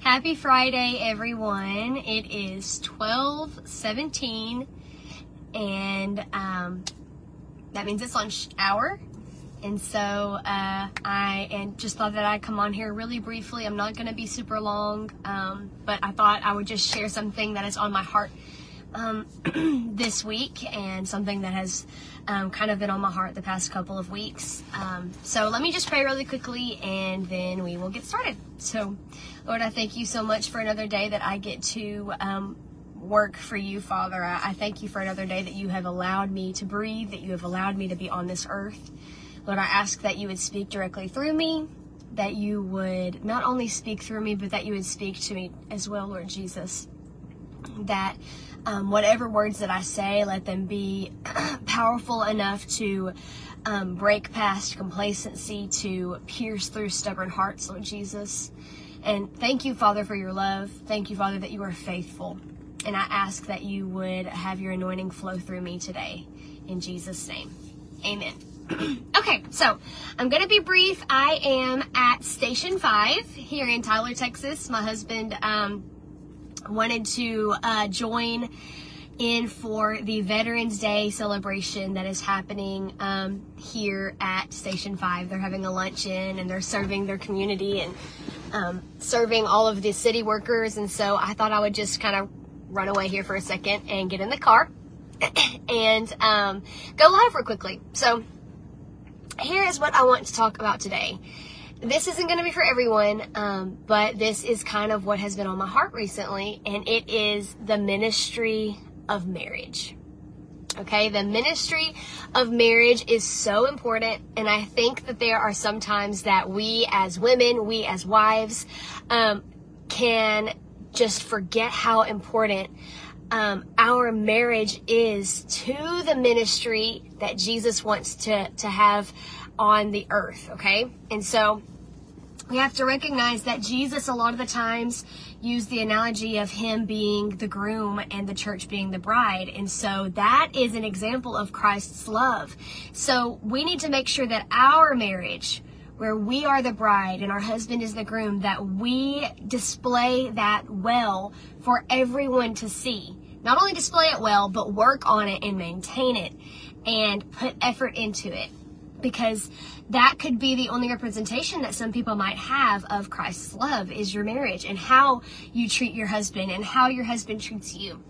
Happy Friday, everyone. It is 12:17 and um, that means it's lunch hour. And so uh, I and just thought that I'd come on here really briefly. I'm not going to be super long, um, but I thought I would just share something that is on my heart um, this week and something that has um, kind of been on my heart the past couple of weeks. Um, so let me just pray really quickly and then we will get started. So, Lord, I thank you so much for another day that I get to um, work for you, Father. I, I thank you for another day that you have allowed me to breathe, that you have allowed me to be on this earth. Lord, I ask that you would speak directly through me, that you would not only speak through me, but that you would speak to me as well, Lord Jesus. That um, whatever words that I say, let them be powerful enough to um, break past complacency, to pierce through stubborn hearts, Lord Jesus. And thank you, Father, for your love. Thank you, Father, that you are faithful. And I ask that you would have your anointing flow through me today. In Jesus' name. Amen. okay, so I'm going to be brief. I am at Station 5 here in Tyler, Texas. My husband um, wanted to uh, join in for the Veterans Day celebration that is happening um, here at Station 5. They're having a luncheon and they're serving their community and um, serving all of the city workers. And so I thought I would just kind of run away here for a second and get in the car and um, go live real quickly. So here is what I want to talk about today. This isn't going to be for everyone, um, but this is kind of what has been on my heart recently, and it is the ministry of marriage. Okay, the ministry of marriage is so important, and I think that there are some times that we as women, we as wives, um, can just forget how important um, our marriage is to the ministry that Jesus wants to, to have on the earth, okay? And so we have to recognize that Jesus, a lot of the times, used the analogy of him being the groom and the church being the bride. And so that is an example of Christ's love. So we need to make sure that our marriage, where we are the bride and our husband is the groom, that we display that well for everyone to see not only display it well, but work on it and maintain it and put effort into it. Because that could be the only representation that some people might have of Christ's love is your marriage and how you treat your husband and how your husband treats you.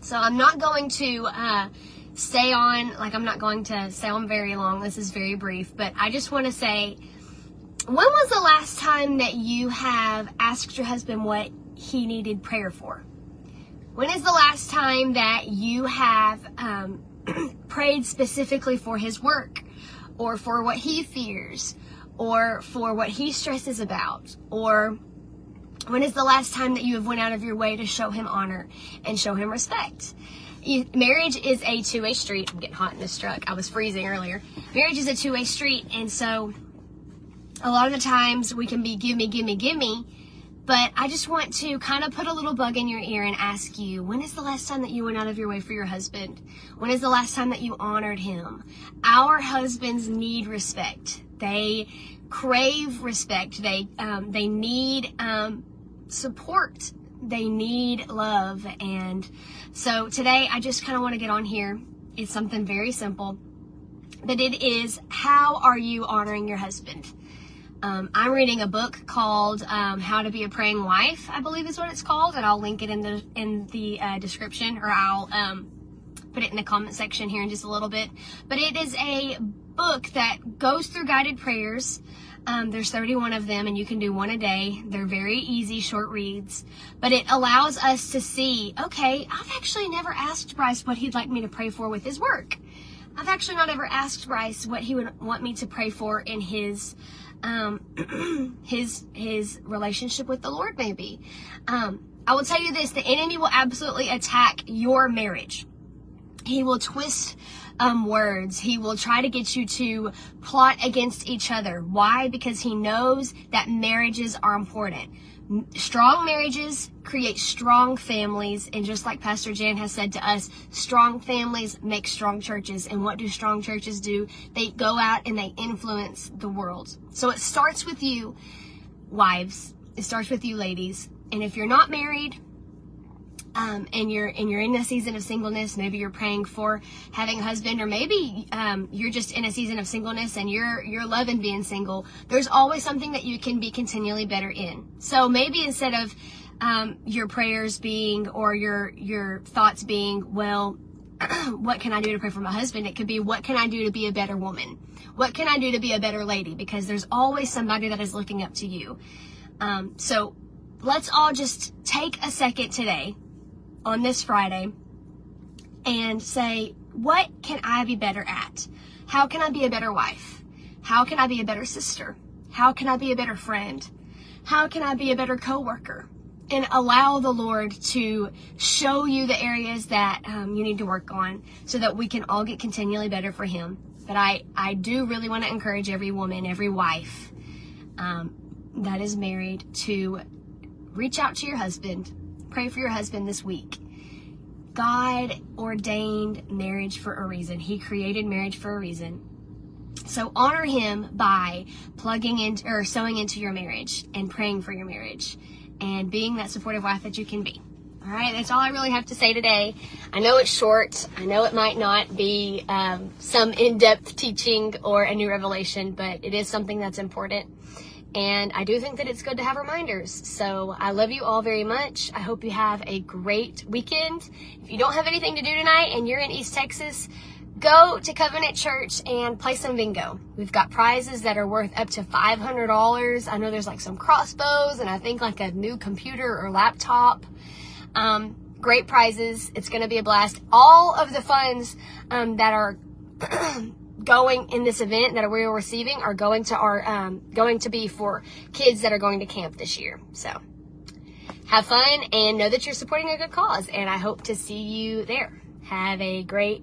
So I'm not going to uh, stay on, like, I'm not going to stay on very long. This is very brief, but I just want to say, when was the last time that you have asked your husband what he needed prayer for? When is the last time that you have um, prayed specifically for his work or for what he fears or for what he stresses about or when is the last time that you have went out of your way to show him honor and show him respect? You, marriage is a two-way street. I'm getting hot in this truck. I was freezing earlier. Marriage is a two-way street and so a lot of the times we can be give me give me give me but I just want to kind of put a little bug in your ear and ask you, when is the last time that you went out of your way for your husband? When is the last time that you honored him? Our husbands need respect. They crave respect. They, um, they need, um, support. They need love. And so today I just kind of want to get on here. It's something very simple, but it is, how are you honoring your husband? Um, I'm reading a book called um, "How to Be a Praying Wife," I believe is what it's called, and I'll link it in the in the uh, description, or I'll um, put it in the comment section here in just a little bit. But it is a book that goes through guided prayers. Um, there's 31 of them, and you can do one a day. They're very easy, short reads, but it allows us to see. Okay, I've actually never asked Bryce what he'd like me to pray for with his work. I've actually not ever asked Bryce what he would want me to pray for in his um, his his relationship with the Lord maybe. Um, I will tell you this: the enemy will absolutely attack your marriage. He will twist um, words. He will try to get you to plot against each other. Why? Because he knows that marriages are important. Strong marriages create strong families, and just like Pastor Jan has said to us, strong families make strong churches. And what do strong churches do? They go out and they influence the world. So it starts with you, wives. It starts with you, ladies. And if you're not married, um, and you're and you're in a season of singleness, maybe you're praying for having a husband, or maybe um, you're just in a season of singleness and you're you're loving being single. There's always something that you can be continually better in. So maybe instead of um, your prayers being or your your thoughts being, well, what can I do to pray for my husband? It could be, what can I do to be a better woman? What can I do to be a better lady? Because there's always somebody that is looking up to you. Um, so let's all just take a second today on this Friday and say, what can I be better at? How can I be a better wife? How can I be a better sister? How can I be a better friend? How can I be a better coworker? And allow the Lord to show you the areas that um, you need to work on so that we can all get continually better for Him. But I, I do really want to encourage every woman, every wife um, that is married to reach out to your husband Pray for your husband this week. God ordained marriage for a reason. He created marriage for a reason. So honor him by plugging in or sowing into your marriage and praying for your marriage and being that supportive wife that you can be. All right, that's all I really have to say today. I know it's short. I know it might not be um, some in depth teaching or a new revelation, but it is something that's important. And I do think that it's good to have reminders. So I love you all very much. I hope you have a great weekend. If you don't have anything to do tonight and you're in East Texas, go to Covenant Church and play some bingo. We've got prizes that are worth up to $500. I know there's like some crossbows and I think like a new computer or laptop. Um, great prizes. It's going to be a blast. All of the funds um, that are going in this event that we're receiving are going to are um, going to be for kids that are going to camp this year. So have fun and know that you're supporting a good cause. And I hope to see you there. Have a great